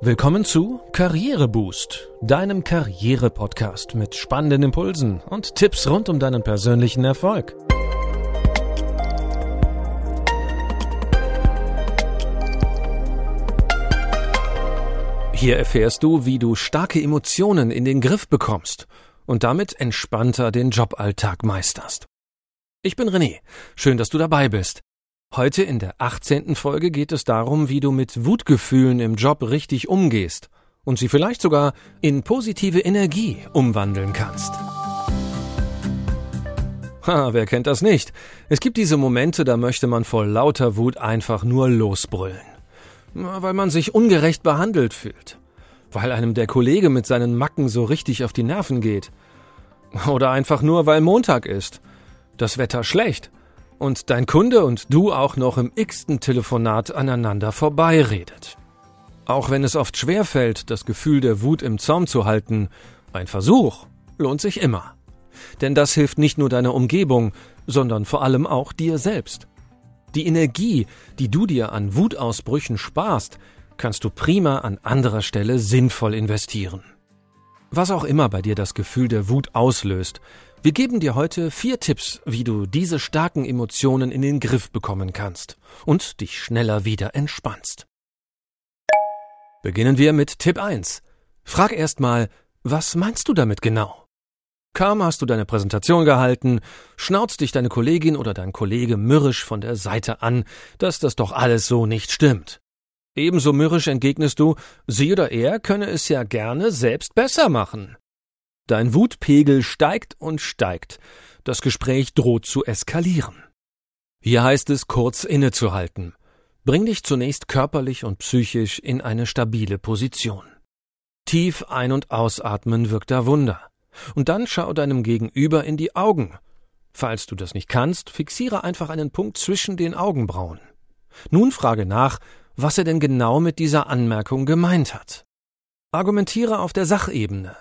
Willkommen zu Karriereboost, deinem Karriere-Podcast mit spannenden Impulsen und Tipps rund um deinen persönlichen Erfolg. Hier erfährst du, wie du starke Emotionen in den Griff bekommst und damit entspannter den Joballtag meisterst. Ich bin René, schön, dass du dabei bist. Heute in der 18. Folge geht es darum, wie du mit Wutgefühlen im Job richtig umgehst und sie vielleicht sogar in positive Energie umwandeln kannst. Ha, wer kennt das nicht? Es gibt diese Momente, da möchte man vor lauter Wut einfach nur losbrüllen. Weil man sich ungerecht behandelt fühlt. Weil einem der Kollege mit seinen Macken so richtig auf die Nerven geht. Oder einfach nur, weil Montag ist. Das Wetter schlecht und dein Kunde und du auch noch im x-ten Telefonat aneinander vorbeiredet. Auch wenn es oft schwer fällt, das Gefühl der Wut im Zaum zu halten, ein Versuch lohnt sich immer. Denn das hilft nicht nur deiner Umgebung, sondern vor allem auch dir selbst. Die Energie, die du dir an Wutausbrüchen sparst, kannst du prima an anderer Stelle sinnvoll investieren. Was auch immer bei dir das Gefühl der Wut auslöst, wir geben dir heute vier Tipps, wie du diese starken Emotionen in den Griff bekommen kannst und dich schneller wieder entspannst. Beginnen wir mit Tipp 1. Frag erstmal, was meinst du damit genau? Kaum hast du deine Präsentation gehalten, schnauzt dich deine Kollegin oder dein Kollege mürrisch von der Seite an, dass das doch alles so nicht stimmt. Ebenso mürrisch entgegnest du, sie oder er könne es ja gerne selbst besser machen. Dein Wutpegel steigt und steigt. Das Gespräch droht zu eskalieren. Hier heißt es kurz innezuhalten. Bring dich zunächst körperlich und psychisch in eine stabile Position. Tief ein- und ausatmen wirkt da Wunder. Und dann schau deinem Gegenüber in die Augen. Falls du das nicht kannst, fixiere einfach einen Punkt zwischen den Augenbrauen. Nun frage nach, was er denn genau mit dieser Anmerkung gemeint hat. Argumentiere auf der Sachebene.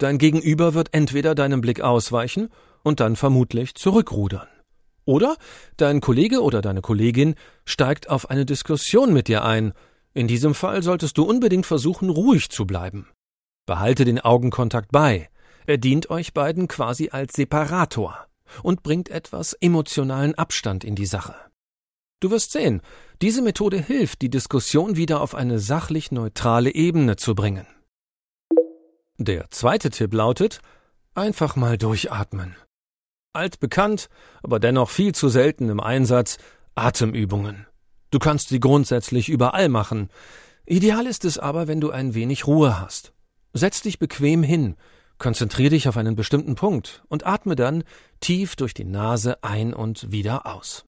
Dein Gegenüber wird entweder deinem Blick ausweichen und dann vermutlich zurückrudern. Oder dein Kollege oder deine Kollegin steigt auf eine Diskussion mit dir ein. In diesem Fall solltest du unbedingt versuchen, ruhig zu bleiben. Behalte den Augenkontakt bei. Er dient euch beiden quasi als Separator und bringt etwas emotionalen Abstand in die Sache. Du wirst sehen, diese Methode hilft, die Diskussion wieder auf eine sachlich neutrale Ebene zu bringen. Der zweite Tipp lautet, einfach mal durchatmen. Altbekannt, aber dennoch viel zu selten im Einsatz, Atemübungen. Du kannst sie grundsätzlich überall machen. Ideal ist es aber, wenn du ein wenig Ruhe hast. Setz dich bequem hin, konzentrier dich auf einen bestimmten Punkt und atme dann tief durch die Nase ein und wieder aus.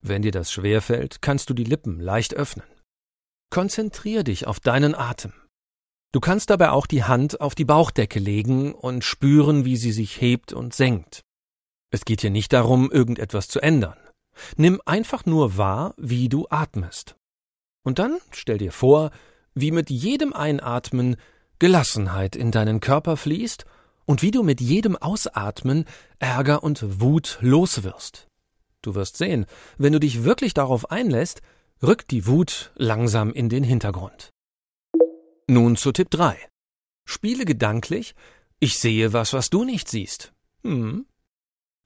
Wenn dir das schwerfällt, kannst du die Lippen leicht öffnen. Konzentrier dich auf deinen Atem. Du kannst dabei auch die Hand auf die Bauchdecke legen und spüren, wie sie sich hebt und senkt. Es geht hier nicht darum, irgendetwas zu ändern. Nimm einfach nur wahr, wie du atmest. Und dann stell dir vor, wie mit jedem Einatmen Gelassenheit in deinen Körper fließt und wie du mit jedem Ausatmen Ärger und Wut loswirst. Du wirst sehen, wenn du dich wirklich darauf einlässt, rückt die Wut langsam in den Hintergrund. Nun zu Tipp 3. Spiele gedanklich, ich sehe was, was du nicht siehst. Hm.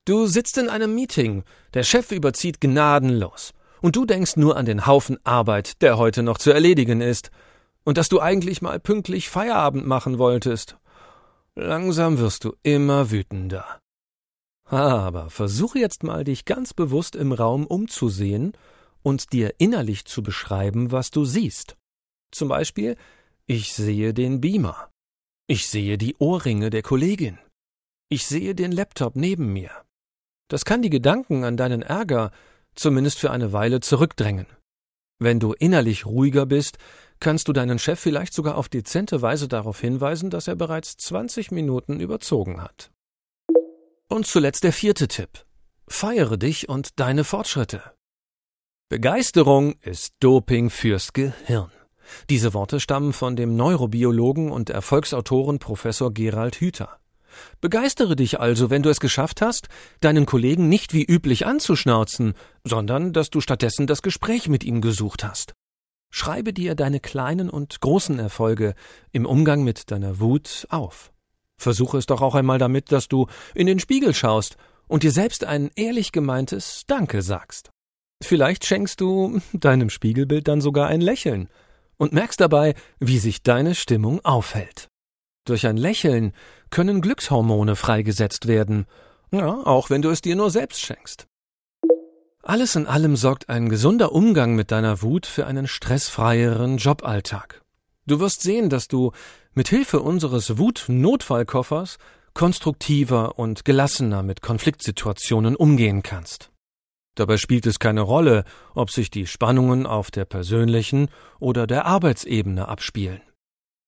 Du sitzt in einem Meeting, der Chef überzieht gnadenlos, und du denkst nur an den Haufen Arbeit, der heute noch zu erledigen ist, und dass du eigentlich mal pünktlich Feierabend machen wolltest. Langsam wirst du immer wütender. Aber versuche jetzt mal, dich ganz bewusst im Raum umzusehen und dir innerlich zu beschreiben, was du siehst. Zum Beispiel, ich sehe den Beamer. Ich sehe die Ohrringe der Kollegin. Ich sehe den Laptop neben mir. Das kann die Gedanken an deinen Ärger zumindest für eine Weile zurückdrängen. Wenn du innerlich ruhiger bist, kannst du deinen Chef vielleicht sogar auf dezente Weise darauf hinweisen, dass er bereits 20 Minuten überzogen hat. Und zuletzt der vierte Tipp. Feiere dich und deine Fortschritte. Begeisterung ist Doping fürs Gehirn. Diese Worte stammen von dem Neurobiologen und Erfolgsautoren Professor Gerald Hüther. Begeistere dich also, wenn du es geschafft hast, deinen Kollegen nicht wie üblich anzuschnauzen, sondern dass du stattdessen das Gespräch mit ihm gesucht hast. Schreibe dir deine kleinen und großen Erfolge im Umgang mit deiner Wut auf. Versuche es doch auch einmal damit, dass du in den Spiegel schaust und dir selbst ein ehrlich gemeintes Danke sagst. Vielleicht schenkst du deinem Spiegelbild dann sogar ein Lächeln und merkst dabei, wie sich deine Stimmung aufhält. Durch ein Lächeln können Glückshormone freigesetzt werden, ja, auch wenn du es dir nur selbst schenkst. Alles in allem sorgt ein gesunder Umgang mit deiner Wut für einen stressfreieren Joballtag. Du wirst sehen, dass du mit Hilfe unseres Wut-Notfallkoffers konstruktiver und gelassener mit Konfliktsituationen umgehen kannst. Dabei spielt es keine Rolle, ob sich die Spannungen auf der persönlichen oder der Arbeitsebene abspielen.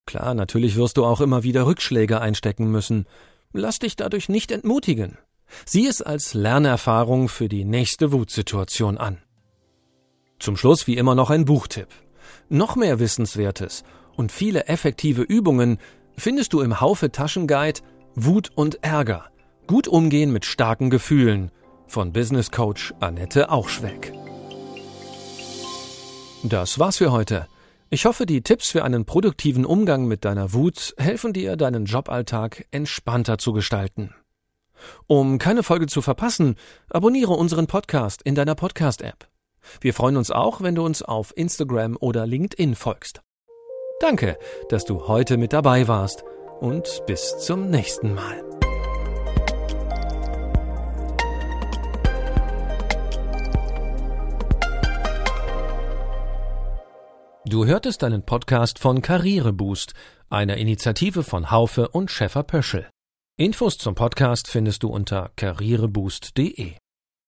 Klar, natürlich wirst du auch immer wieder Rückschläge einstecken müssen. Lass dich dadurch nicht entmutigen. Sieh es als Lernerfahrung für die nächste Wutsituation an. Zum Schluss wie immer noch ein Buchtipp. Noch mehr Wissenswertes und viele effektive Übungen findest du im Haufe Taschenguide Wut und Ärger. Gut umgehen mit starken Gefühlen von Business Coach Annette Auchschweck. Das war's für heute. Ich hoffe, die Tipps für einen produktiven Umgang mit deiner Wut helfen dir, deinen Joballtag entspannter zu gestalten. Um keine Folge zu verpassen, abonniere unseren Podcast in deiner Podcast-App. Wir freuen uns auch, wenn du uns auf Instagram oder LinkedIn folgst. Danke, dass du heute mit dabei warst und bis zum nächsten Mal. Du hörtest einen Podcast von Karriereboost, einer Initiative von Haufe und Schäfer Pöschel. Infos zum Podcast findest du unter karriereboost.de.